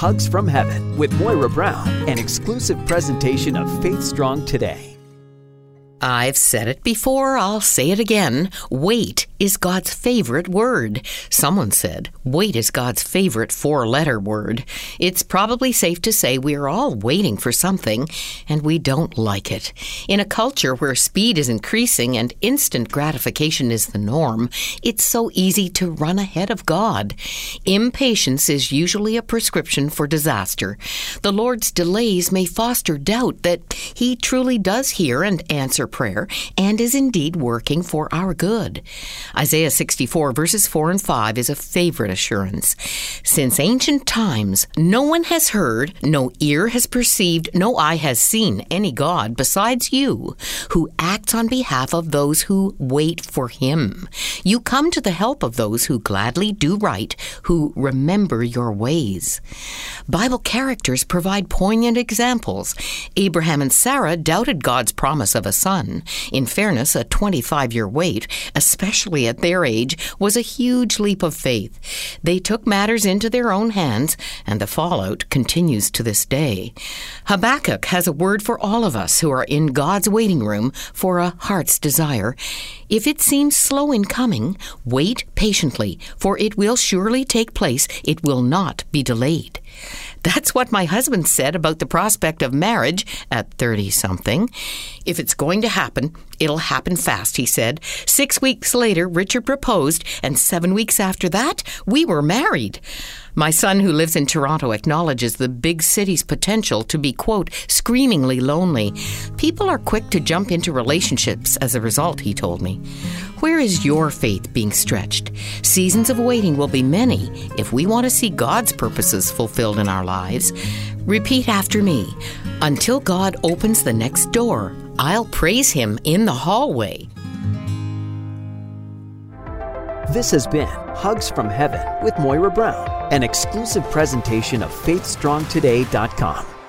Hugs from Heaven with Moira Brown, an exclusive presentation of Faith Strong Today. I've said it before, I'll say it again. Wait is God's favorite word. Someone said, wait is God's favorite four letter word. It's probably safe to say we're all waiting for something, and we don't like it. In a culture where speed is increasing and instant gratification is the norm, it's so easy to run ahead of God. Impatience is usually a prescription for disaster. The Lord's delays may foster doubt that He truly does hear and answer prayer and is indeed working for our good. Isaiah 64, verses 4 and 5 is a favorite assurance. Since ancient times, no one has heard, no ear has perceived, no eye has seen any God besides you, who acts on behalf of those who wait for Him. You come to the help of those who gladly do right, who remember your ways. Bible characters provide poignant examples. Abraham and Sarah doubted God's promise of a son. In fairness, a 25 year wait, especially at their age, was a huge leap of faith. They took matters into their own hands, and the fallout continues to this day. Habakkuk has a word for all of us who are in God's waiting room for a heart's desire. If it seems slow in coming, wait patiently, for it will surely take place. It will not be delayed. That's what my husband said about the prospect of marriage at 30 something. If it's going to happen, it'll happen fast, he said. Six weeks later, Richard proposed, and seven weeks after that, we were married. My son, who lives in Toronto, acknowledges the big city's potential to be, quote, screamingly lonely. People are quick to jump into relationships as a result, he told me. Where is your faith being stretched? Seasons of waiting will be many if we want to see God's purposes fulfilled in our lives. Repeat after me Until God opens the next door, I'll praise Him in the hallway. This has been Hugs from Heaven with Moira Brown, an exclusive presentation of FaithStrongToday.com.